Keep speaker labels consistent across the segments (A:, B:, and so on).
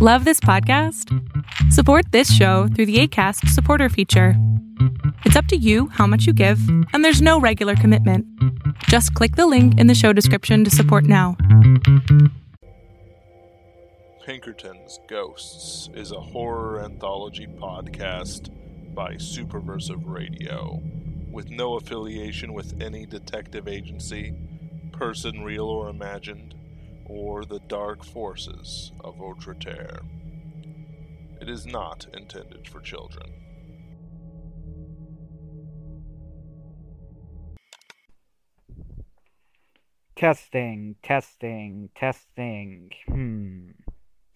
A: Love this podcast? Support this show through the ACAST supporter feature. It's up to you how much you give, and there's no regular commitment. Just click the link in the show description to support now.
B: Pinkerton's Ghosts is a horror anthology podcast by Superversive Radio, with no affiliation with any detective agency, person real or imagined, or the dark forces of Outreterre. It is not intended for children.
C: Testing, testing, testing. Hmm.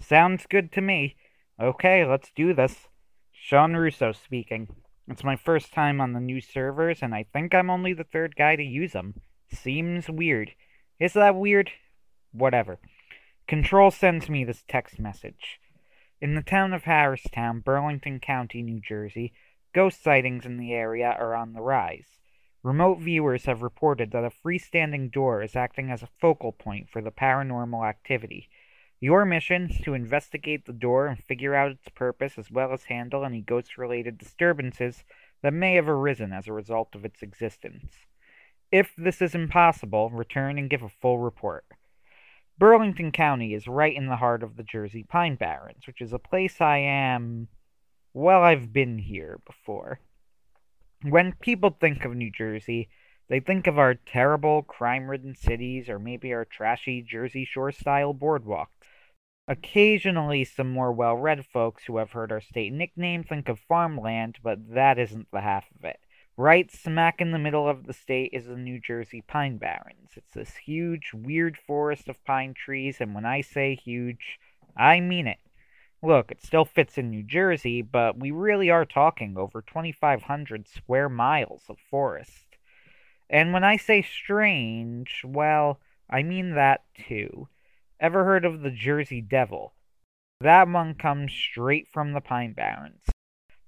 C: Sounds good to me. Okay, let's do this. Sean Russo speaking. It's my first time on the new servers, and I think I'm only the third guy to use them. Seems weird. Is that weird? Whatever. Control sends me this text message. In the town of Harristown, Burlington County, New Jersey, ghost sightings in the area are on the rise. Remote viewers have reported that a freestanding door is acting as a focal point for the paranormal activity. Your mission is to investigate the door and figure out its purpose as well as handle any ghost related disturbances that may have arisen as a result of its existence. If this is impossible, return and give a full report. Burlington County is right in the heart of the Jersey Pine Barrens, which is a place I am. Well, I've been here before. When people think of New Jersey, they think of our terrible, crime ridden cities or maybe our trashy Jersey Shore style boardwalks. Occasionally, some more well read folks who have heard our state nickname think of farmland, but that isn't the half of it. Right smack in the middle of the state is the New Jersey Pine Barrens. It's this huge, weird forest of pine trees, and when I say huge, I mean it. Look, it still fits in New Jersey, but we really are talking over 2,500 square miles of forest. And when I say strange, well, I mean that too. Ever heard of the Jersey Devil? That one comes straight from the Pine Barrens.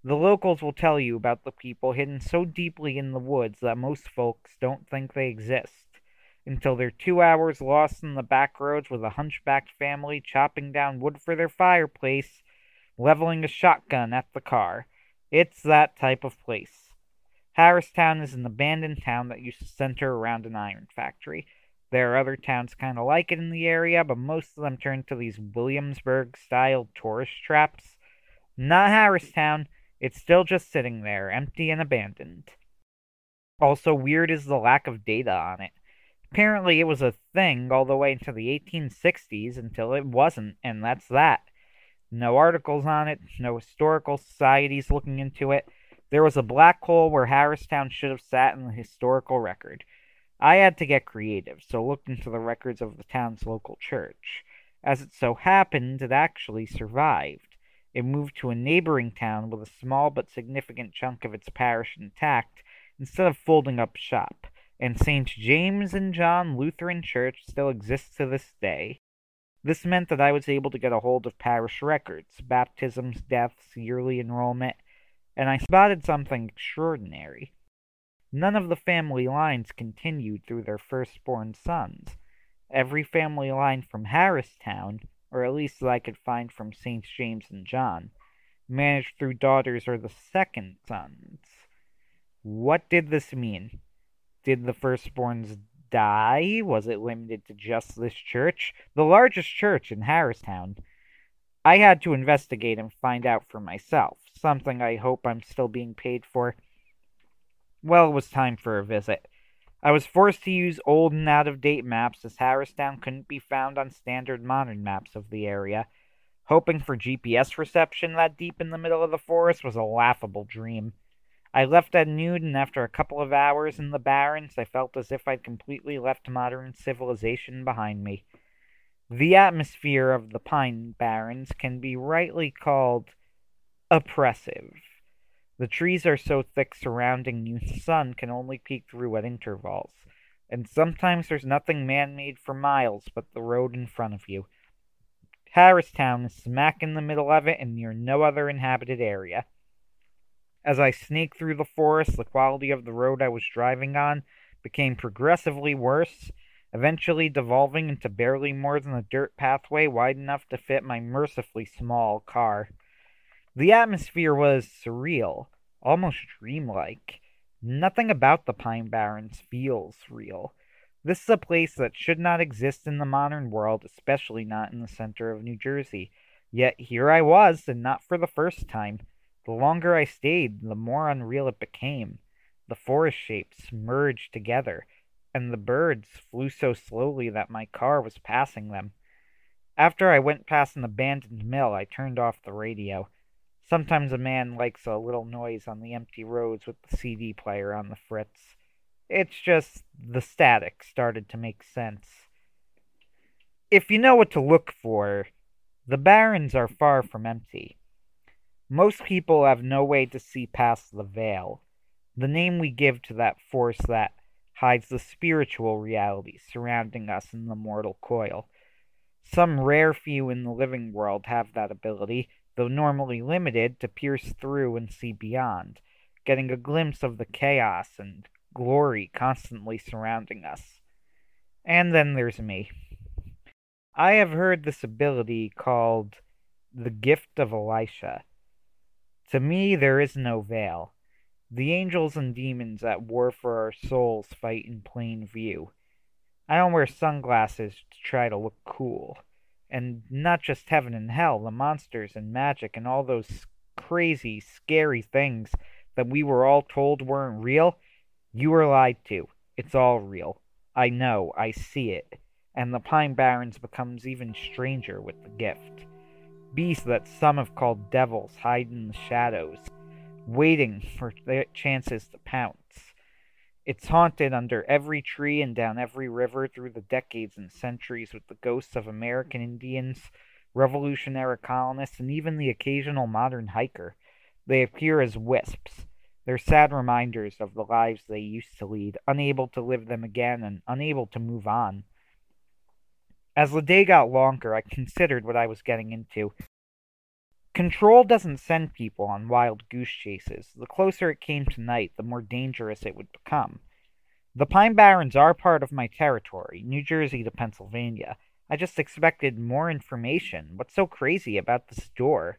C: The locals will tell you about the people hidden so deeply in the woods that most folks don't think they exist, until they're two hours lost in the back roads with a hunchbacked family chopping down wood for their fireplace, leveling a shotgun at the car. It's that type of place. Harristown is an abandoned town that used to center around an iron factory. There are other towns kind of like it in the area, but most of them turn to these Williamsburg style tourist traps. Not Harristown, it's still just sitting there, empty and abandoned. Also, weird is the lack of data on it. Apparently, it was a thing all the way into the 1860s until it wasn't, and that's that. No articles on it, no historical societies looking into it. There was a black hole where Harristown should have sat in the historical record. I had to get creative, so looked into the records of the town's local church. As it so happened, it actually survived. It moved to a neighboring town with a small but significant chunk of its parish intact instead of folding up shop, and St. James and John Lutheran Church still exists to this day. This meant that I was able to get a hold of parish records, baptisms, deaths, yearly enrollment, and I spotted something extraordinary. None of the family lines continued through their firstborn sons. Every family line from Harristown, or at least that I could find from St. James and John, managed through daughters or the second sons. What did this mean? Did the firstborns die? Was it limited to just this church? The largest church in Harristown. I had to investigate and find out for myself, something I hope I'm still being paid for. Well, it was time for a visit. I was forced to use old and out of date maps as Harristown couldn't be found on standard modern maps of the area. Hoping for GPS reception that deep in the middle of the forest was a laughable dream. I left at noon, and after a couple of hours in the Barrens, I felt as if I'd completely left modern civilization behind me. The atmosphere of the Pine Barrens can be rightly called oppressive. The trees are so thick surrounding you, the sun can only peek through at intervals, and sometimes there's nothing man made for miles but the road in front of you. Harristown is smack in the middle of it and near no other inhabited area. As I snaked through the forest, the quality of the road I was driving on became progressively worse, eventually devolving into barely more than a dirt pathway wide enough to fit my mercifully small car. The atmosphere was surreal, almost dreamlike. Nothing about the Pine Barrens feels real. This is a place that should not exist in the modern world, especially not in the center of New Jersey. Yet here I was, and not for the first time. The longer I stayed, the more unreal it became. The forest shapes merged together, and the birds flew so slowly that my car was passing them. After I went past an abandoned mill, I turned off the radio. Sometimes a man likes a little noise on the empty roads with the CD player on the fritz. It's just the static started to make sense. If you know what to look for, the barrens are far from empty. Most people have no way to see past the veil, the name we give to that force that hides the spiritual reality surrounding us in the mortal coil. Some rare few in the living world have that ability, though normally limited, to pierce through and see beyond, getting a glimpse of the chaos and glory constantly surrounding us. And then there's me. I have heard this ability called the gift of Elisha. To me, there is no veil. The angels and demons at war for our souls fight in plain view. I don't wear sunglasses to try to look cool. And not just heaven and hell, the monsters and magic and all those crazy, scary things that we were all told weren't real you were lied to. It's all real. I know. I see it. And the Pine Barrens becomes even stranger with the gift. Beasts that some have called devils hide in the shadows, waiting for their chances to pounce. It's haunted under every tree and down every river through the decades and centuries with the ghosts of American Indians, revolutionary colonists, and even the occasional modern hiker. They appear as wisps, they're sad reminders of the lives they used to lead, unable to live them again and unable to move on. As the day got longer, I considered what I was getting into. Control doesn't send people on wild goose chases. The closer it came to night, the more dangerous it would become. The Pine Barrens are part of my territory, New Jersey to Pennsylvania. I just expected more information. What's so crazy about this door?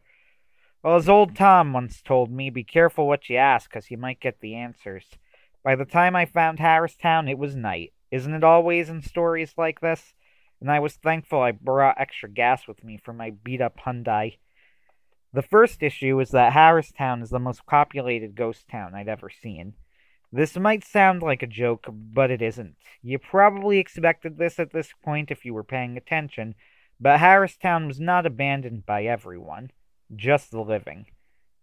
C: Well, as old Tom once told me, be careful what you ask, 'cause you might get the answers. By the time I found Harristown, it was night. Isn't it always in stories like this? And I was thankful I brought extra gas with me for my beat up Hyundai. The first issue is that Harristown is the most populated ghost town I'd ever seen. This might sound like a joke, but it isn't. You probably expected this at this point if you were paying attention, but Harristown was not abandoned by everyone just the living.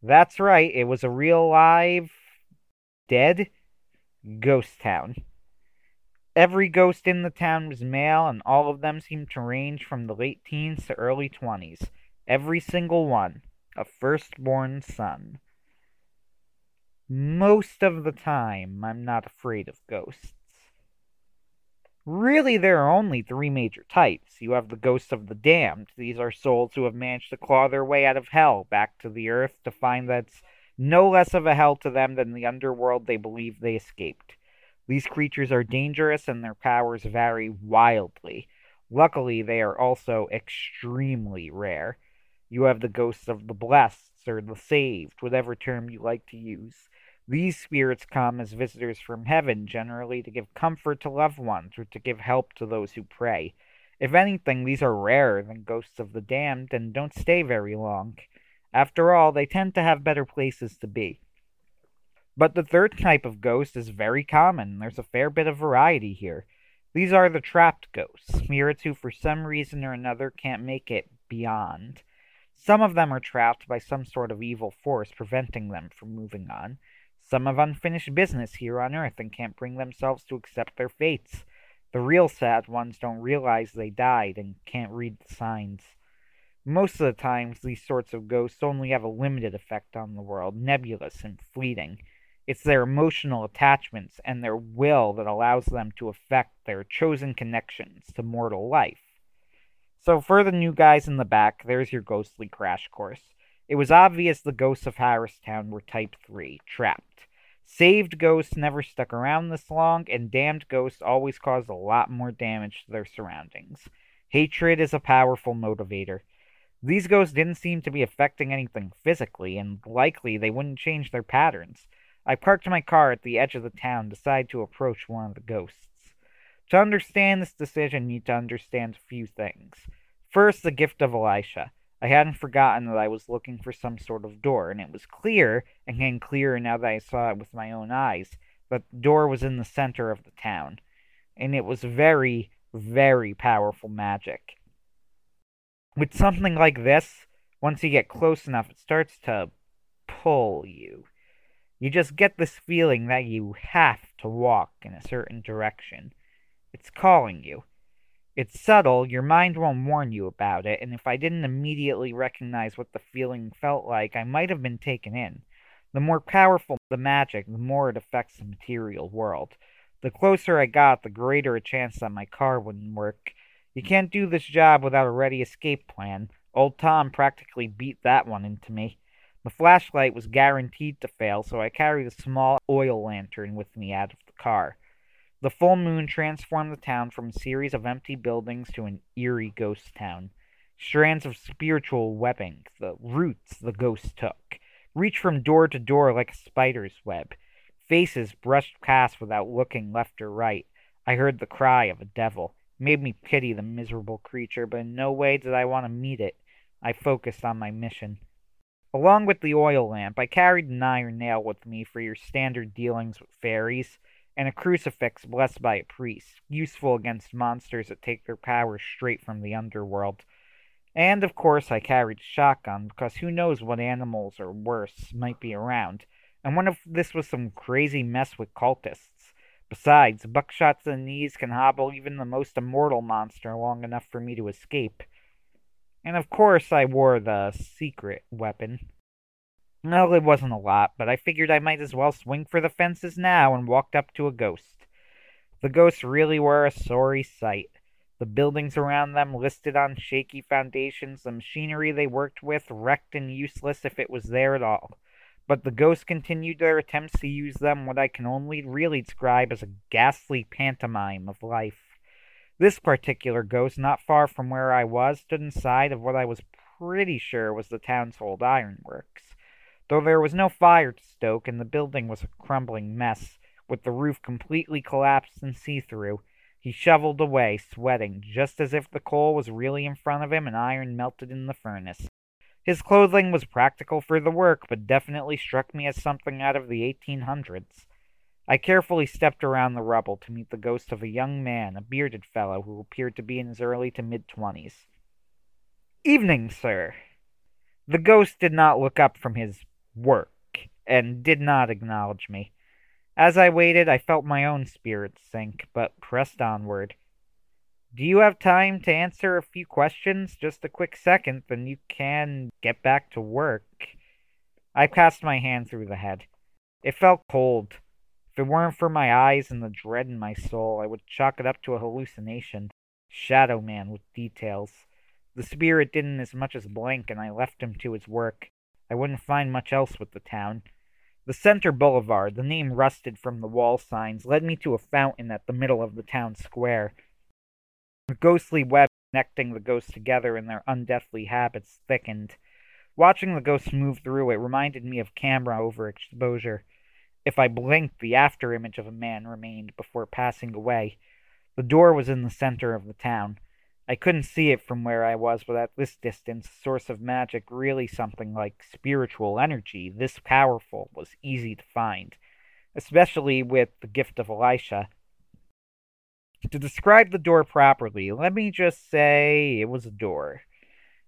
C: That's right, it was a real live, dead ghost town. Every ghost in the town was male, and all of them seemed to range from the late teens to early 20s. Every single one. A firstborn son. Most of the time, I'm not afraid of ghosts. Really, there are only three major types. You have the ghosts of the damned. These are souls who have managed to claw their way out of hell back to the earth to find that it's no less of a hell to them than the underworld they believe they escaped. These creatures are dangerous and their powers vary wildly. Luckily, they are also extremely rare. You have the ghosts of the blessed or the saved, whatever term you like to use. These spirits come as visitors from heaven, generally to give comfort to loved ones or to give help to those who pray. If anything, these are rarer than ghosts of the damned and don't stay very long. After all, they tend to have better places to be. But the third type of ghost is very common. There's a fair bit of variety here. These are the trapped ghosts, spirits who for some reason or another can't make it beyond. Some of them are trapped by some sort of evil force preventing them from moving on. Some have unfinished business here on earth and can't bring themselves to accept their fates. The real sad ones don't realize they died and can't read the signs. Most of the times, these sorts of ghosts only have a limited effect on the world, nebulous and fleeting. It's their emotional attachments and their will that allows them to affect their chosen connections to mortal life. So, for the new guys in the back, there's your ghostly crash course. It was obvious the ghosts of Harristown were Type 3, trapped. Saved ghosts never stuck around this long, and damned ghosts always caused a lot more damage to their surroundings. Hatred is a powerful motivator. These ghosts didn't seem to be affecting anything physically, and likely they wouldn't change their patterns. I parked my car at the edge of the town, decided to approach one of the ghosts. To understand this decision, you need to understand a few things. First, the gift of Elisha. I hadn't forgotten that I was looking for some sort of door, and it was clear, and getting clearer now that I saw it with my own eyes, that the door was in the center of the town. And it was very, very powerful magic. With something like this, once you get close enough, it starts to pull you. You just get this feeling that you have to walk in a certain direction. It's calling you. It's subtle, your mind won't warn you about it, and if I didn't immediately recognize what the feeling felt like, I might have been taken in. The more powerful the magic, the more it affects the material world. The closer I got, the greater a chance that my car wouldn't work. You can't do this job without a ready escape plan. Old Tom practically beat that one into me. The flashlight was guaranteed to fail, so I carried a small oil lantern with me out of the car. The full moon transformed the town from a series of empty buildings to an eerie ghost town. Strands of spiritual webbing, the roots the ghosts took, reached from door to door like a spider's web. Faces brushed past without looking left or right. I heard the cry of a devil. It made me pity the miserable creature, but in no way did I want to meet it. I focused on my mission. Along with the oil lamp, I carried an iron nail with me for your standard dealings with fairies and a crucifix blessed by a priest, useful against monsters that take their powers straight from the underworld. And of course, I carried a shotgun, because who knows what animals or worse might be around, and what if this was some crazy mess with cultists? Besides, buckshots to the knees can hobble even the most immortal monster long enough for me to escape. And of course, I wore the secret weapon. Well, it wasn't a lot, but I figured I might as well swing for the fences now and walked up to a ghost. The ghosts really were a sorry sight. The buildings around them listed on shaky foundations, the machinery they worked with wrecked and useless if it was there at all. But the ghosts continued their attempts to use them what I can only really describe as a ghastly pantomime of life. This particular ghost, not far from where I was, stood inside of what I was pretty sure was the town's old ironworks. Though there was no fire to stoke, and the building was a crumbling mess, with the roof completely collapsed and see through, he shoveled away, sweating, just as if the coal was really in front of him and iron melted in the furnace. His clothing was practical for the work, but definitely struck me as something out of the 1800s. I carefully stepped around the rubble to meet the ghost of a young man, a bearded fellow who appeared to be in his early to mid twenties. Evening, sir. The ghost did not look up from his work, and did not acknowledge me. As I waited, I felt my own spirits sink, but pressed onward. Do you have time to answer a few questions? Just a quick second, then you can get back to work. I passed my hand through the head. It felt cold. If it weren't for my eyes and the dread in my soul, I would chalk it up to a hallucination. Shadow man with details. The spirit didn't as much as blink, and I left him to his work. I wouldn't find much else with the town. The center boulevard, the name rusted from the wall signs, led me to a fountain at the middle of the town square. The ghostly web connecting the ghosts together in their undeathly habits thickened. Watching the ghosts move through it reminded me of camera overexposure. If I blinked, the after image of a man remained before passing away. The door was in the center of the town. I couldn't see it from where I was, but at this distance, source of magic, really something like spiritual energy, this powerful, was easy to find, especially with the gift of Elisha. To describe the door properly, let me just say it was a door.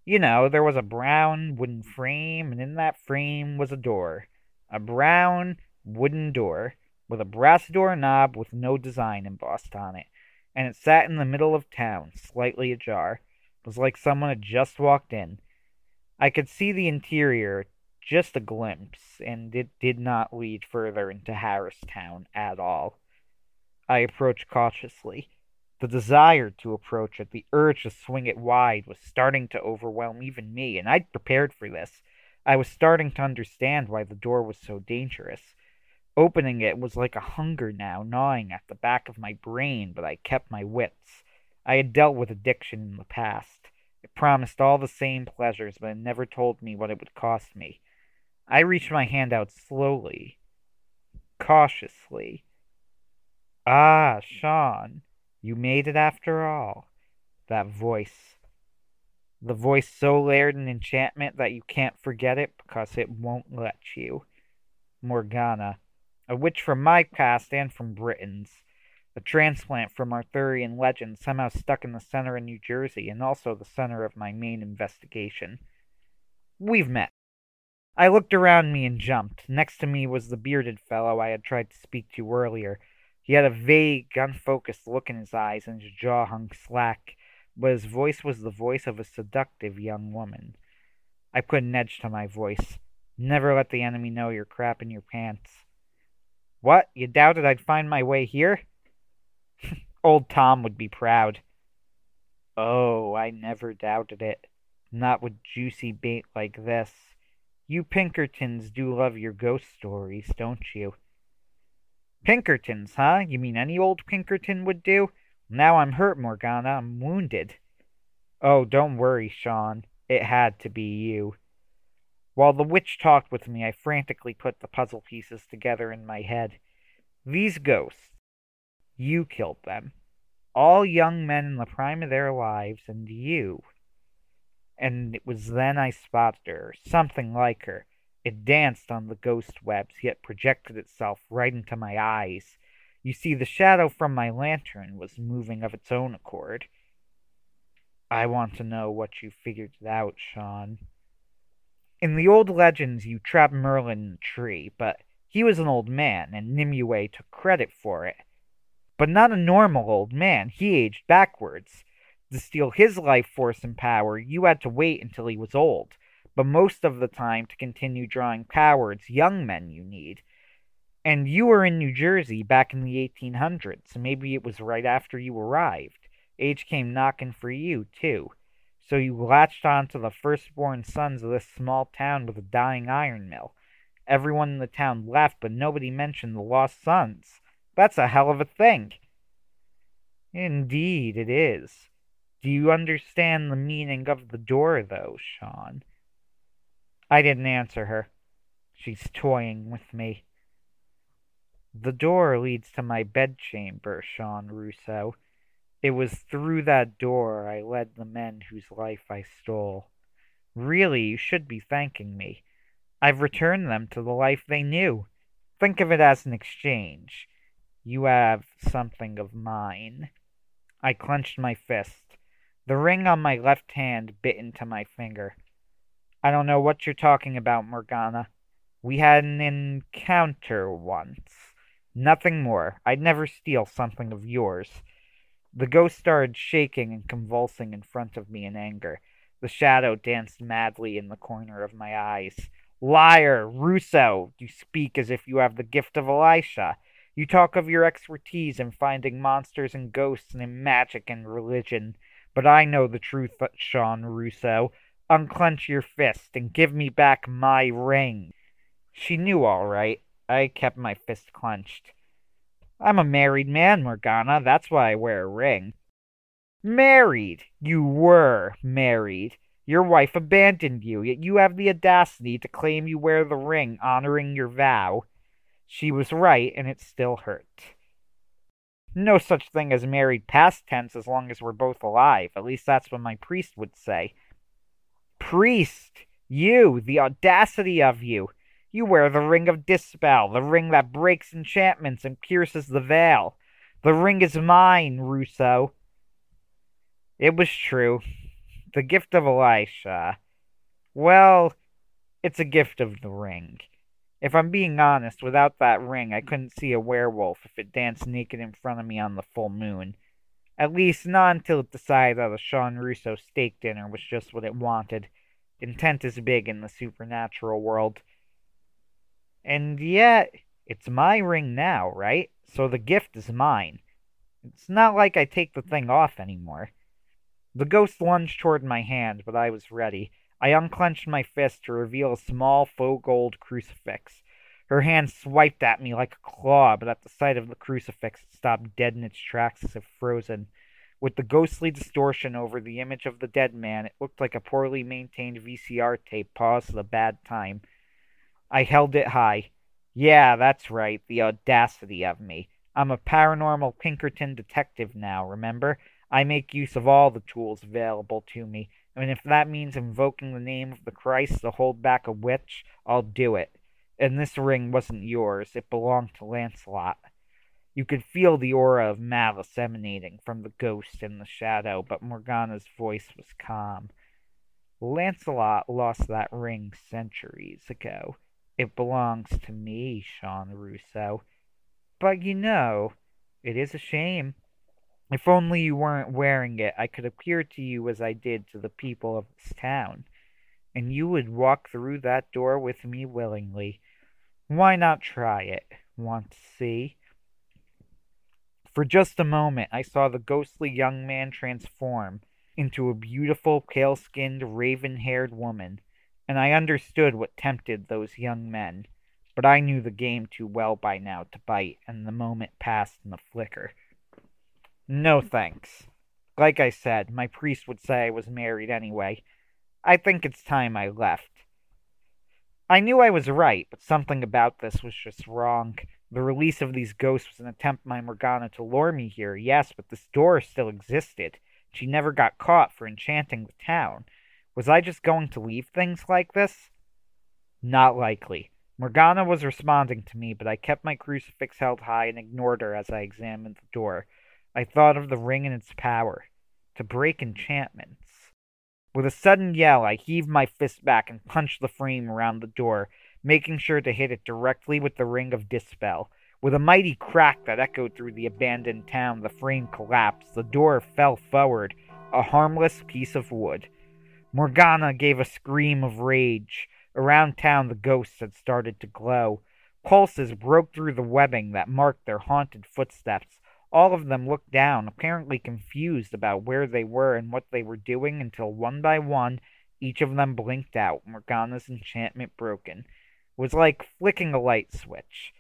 C: You know, there was a brown wooden frame, and in that frame was a door. A brown wooden door, with a brass door knob with no design embossed on it and it sat in the middle of town, slightly ajar. It was like someone had just walked in. I could see the interior, just a glimpse, and it did not lead further into Harristown at all. I approached cautiously. The desire to approach it, the urge to swing it wide, was starting to overwhelm even me, and I'd prepared for this. I was starting to understand why the door was so dangerous. Opening it was like a hunger now gnawing at the back of my brain, but I kept my wits. I had dealt with addiction in the past. It promised all the same pleasures, but it never told me what it would cost me. I reached my hand out slowly, cautiously. Ah, Sean, you made it after all. That voice. The voice so layered in enchantment that you can't forget it because it won't let you. Morgana a witch from my past and from Britain's, a transplant from Arthurian legend somehow stuck in the center of New Jersey and also the center of my main investigation. We've met. I looked around me and jumped. Next to me was the bearded fellow I had tried to speak to earlier. He had a vague, unfocused look in his eyes, and his jaw hung slack, but his voice was the voice of a seductive young woman. I put an edge to my voice. Never let the enemy know you're crap in your pants. What? You doubted I'd find my way here? Old Tom would be proud. Oh, I never doubted it. Not with juicy bait like this. You Pinkertons do love your ghost stories, don't you? Pinkertons, huh? You mean any old Pinkerton would do? Now I'm hurt, Morgana. I'm wounded. Oh, don't worry, Sean. It had to be you. While the witch talked with me, I frantically put the puzzle pieces together in my head. These ghosts, you killed them. All young men in the prime of their lives, and you. And it was then I spotted her, something like her. It danced on the ghost webs, yet projected itself right into my eyes. You see, the shadow from my lantern was moving of its own accord. I want to know what you figured out, Sean. In the old legends, you trapped Merlin in a tree, but he was an old man, and Nimue took credit for it. But not a normal old man, he aged backwards. To steal his life force and power, you had to wait until he was old, but most of the time to continue drawing power, it's young men you need. And you were in New Jersey back in the 1800s, maybe it was right after you arrived. Age came knocking for you, too. So you latched on to the firstborn sons of this small town with a dying iron mill. Everyone in the town laughed, but nobody mentioned the lost sons. That's a hell of a thing. Indeed, it is. Do you understand the meaning of the door, though, Sean? I didn't answer her. She's toying with me. The door leads to my bedchamber, Sean Russo. It was through that door I led the men whose life I stole. Really, you should be thanking me. I've returned them to the life they knew. Think of it as an exchange. You have something of mine. I clenched my fist. The ring on my left hand bit into my finger. I don't know what you're talking about, Morgana. We had an encounter once. Nothing more. I'd never steal something of yours. The ghost started shaking and convulsing in front of me in anger. The shadow danced madly in the corner of my eyes. Liar! Russo! You speak as if you have the gift of Elisha. You talk of your expertise in finding monsters and ghosts and in magic and religion. But I know the truth, Sean Russo. Unclench your fist and give me back my ring. She knew all right. I kept my fist clenched. I'm a married man, Morgana. That's why I wear a ring. Married! You were married. Your wife abandoned you, yet you have the audacity to claim you wear the ring honoring your vow. She was right, and it still hurt. No such thing as married past tense as long as we're both alive. At least that's what my priest would say. Priest! You! The audacity of you! You wear the ring of Dispel, the ring that breaks enchantments and pierces the veil. The ring is mine, Russo. It was true. The gift of Elisha. Well, it's a gift of the ring. If I'm being honest, without that ring, I couldn't see a werewolf if it danced naked in front of me on the full moon. At least not until it decided that a Sean Russo steak dinner was just what it wanted. Intent is big in the supernatural world. And yet, it's my ring now, right? So the gift is mine. It's not like I take the thing off anymore. The ghost lunged toward my hand, but I was ready. I unclenched my fist to reveal a small faux gold crucifix. Her hand swiped at me like a claw, but at the sight of the crucifix it stopped dead in its tracks as if frozen. With the ghostly distortion over the image of the dead man, it looked like a poorly maintained VCR tape paused at a bad time. I held it high. Yeah, that's right, the audacity of me. I'm a paranormal Pinkerton detective now, remember? I make use of all the tools available to me, and if that means invoking the name of the Christ to hold back a witch, I'll do it. And this ring wasn't yours, it belonged to Lancelot. You could feel the aura of malice emanating from the ghost in the shadow, but Morgana's voice was calm. Lancelot lost that ring centuries ago. It belongs to me, Sean Russo. But you know, it is a shame. If only you weren't wearing it, I could appear to you as I did to the people of this town, and you would walk through that door with me willingly. Why not try it? Want to see? For just a moment, I saw the ghostly young man transform into a beautiful, pale skinned, raven haired woman, and I understood what tempted those young men. But I knew the game too well by now to bite, and the moment passed in a flicker. No thanks. Like I said, my priest would say I was married anyway. I think it's time I left. I knew I was right, but something about this was just wrong. The release of these ghosts was an attempt by Morgana to lure me here, yes, but this door still existed. She never got caught for enchanting the town. Was I just going to leave things like this? Not likely. Morgana was responding to me, but I kept my crucifix held high and ignored her as I examined the door. I thought of the ring and its power to break enchantments. With a sudden yell, I heaved my fist back and punched the frame around the door, making sure to hit it directly with the ring of dispel. With a mighty crack that echoed through the abandoned town, the frame collapsed. The door fell forward, a harmless piece of wood. Morgana gave a scream of rage. Around town, the ghosts had started to glow. Pulses broke through the webbing that marked their haunted footsteps. All of them looked down, apparently confused about where they were and what they were doing, until one by one, each of them blinked out, Morgana's enchantment broken It was like flicking a light switch.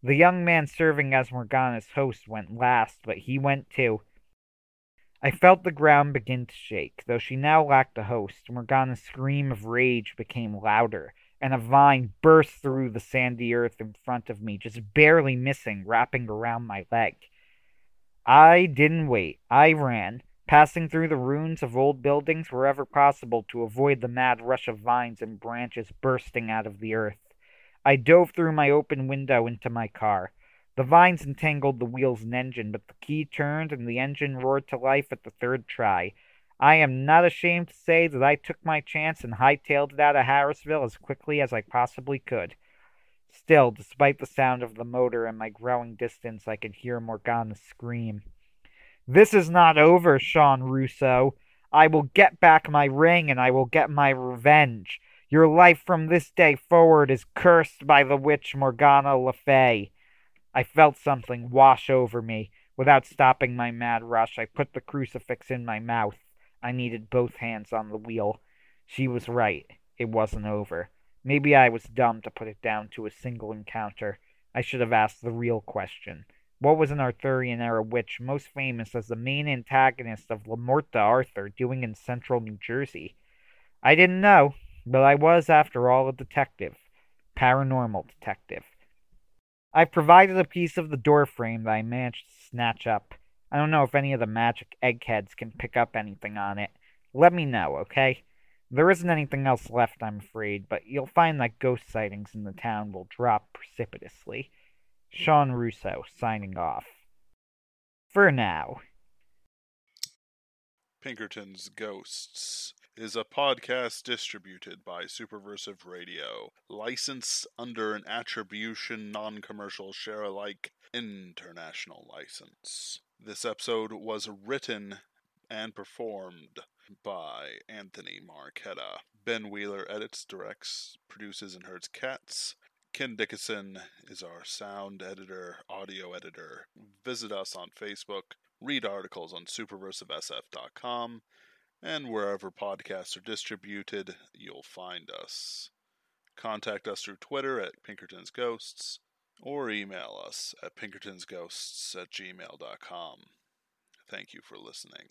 C: The young man serving as Morgana's host went last, but he went too. I felt the ground begin to shake. Though she now lacked a host, Morgana's scream of rage became louder, and a vine burst through the sandy earth in front of me, just barely missing, wrapping around my leg. I didn't wait. I ran, passing through the ruins of old buildings wherever possible to avoid the mad rush of vines and branches bursting out of the earth. I dove through my open window into my car. The vines entangled the wheels and engine, but the key turned and the engine roared to life at the third try. I am not ashamed to say that I took my chance and hightailed it out of Harrisville as quickly as I possibly could. Still, despite the sound of the motor and my growing distance, I could hear Morgana scream. This is not over, Sean Russo. I will get back my ring and I will get my revenge. Your life from this day forward is cursed by the witch Morgana Le Fay. I felt something wash over me. Without stopping my mad rush, I put the crucifix in my mouth. I needed both hands on the wheel. She was right. It wasn't over. Maybe I was dumb to put it down to a single encounter. I should have asked the real question. What was an Arthurian era witch most famous as the main antagonist of Le Morte d'Arthur doing in central New Jersey? I didn't know. But I was, after all, a detective. Paranormal detective. I've provided a piece of the door frame that I managed to snatch up. I don't know if any of the magic eggheads can pick up anything on it. Let me know, okay? There isn't anything else left, I'm afraid, but you'll find that ghost sightings in the town will drop precipitously. Sean Russo, signing off. For now.
B: Pinkerton's Ghosts is a podcast distributed by Superversive Radio, licensed under an attribution non commercial share alike international license. This episode was written and performed by Anthony Marchetta. Ben Wheeler edits, directs, produces, and herds cats. Ken Dickinson is our sound editor, audio editor. Visit us on Facebook, read articles on superversivesf.com, and wherever podcasts are distributed, you'll find us. Contact us through Twitter at Pinkerton's Ghosts or email us at pinkertonsghosts at gmail.com. Thank you for listening.